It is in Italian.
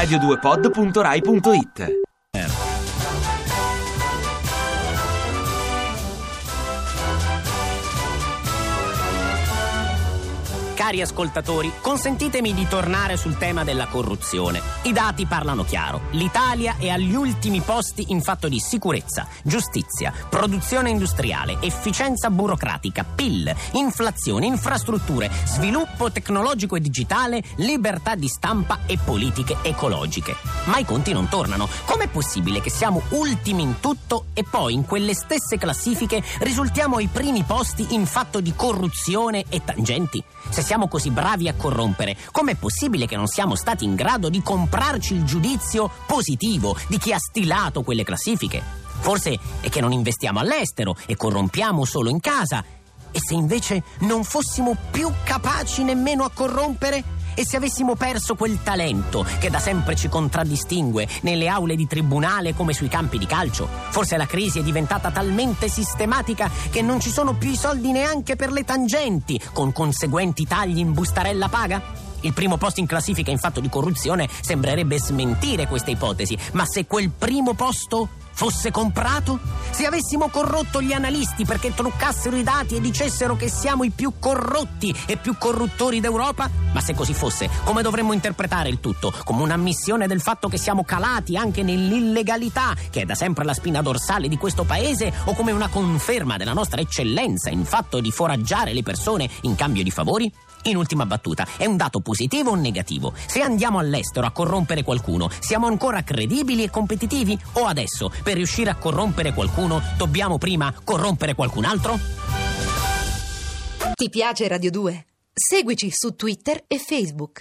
radio2pod.rai.it Cari ascoltatori, consentitemi di tornare sul tema della corruzione. I dati parlano chiaro. L'Italia è agli ultimi posti in fatto di sicurezza, giustizia, produzione industriale, efficienza burocratica, PIL, inflazione, infrastrutture, sviluppo tecnologico e digitale, libertà di stampa e politiche ecologiche. Ma i conti non tornano. Com'è possibile che siamo ultimi in tutto e poi in quelle stesse classifiche risultiamo ai primi posti in fatto di corruzione e tangenti? Se siamo così bravi a corrompere, com'è possibile che non siamo stati in grado di comprarci il giudizio positivo di chi ha stilato quelle classifiche? Forse è che non investiamo all'estero e corrompiamo solo in casa. E se invece non fossimo più capaci nemmeno a corrompere? E se avessimo perso quel talento che da sempre ci contraddistingue nelle aule di tribunale come sui campi di calcio? Forse la crisi è diventata talmente sistematica che non ci sono più i soldi neanche per le tangenti, con conseguenti tagli in bustarella paga? Il primo posto in classifica in fatto di corruzione sembrerebbe smentire questa ipotesi, ma se quel primo posto fosse comprato? Se avessimo corrotto gli analisti perché truccassero i dati e dicessero che siamo i più corrotti e più corruttori d'Europa? Ma se così fosse, come dovremmo interpretare il tutto? Come un'ammissione del fatto che siamo calati anche nell'illegalità, che è da sempre la spina dorsale di questo paese, o come una conferma della nostra eccellenza in fatto di foraggiare le persone in cambio di favori? In ultima battuta, è un dato positivo o negativo? Se andiamo all'estero a corrompere qualcuno, siamo ancora credibili e competitivi? O adesso, per riuscire a corrompere qualcuno, dobbiamo prima corrompere qualcun altro? Ti piace Radio 2? Seguici su Twitter e Facebook.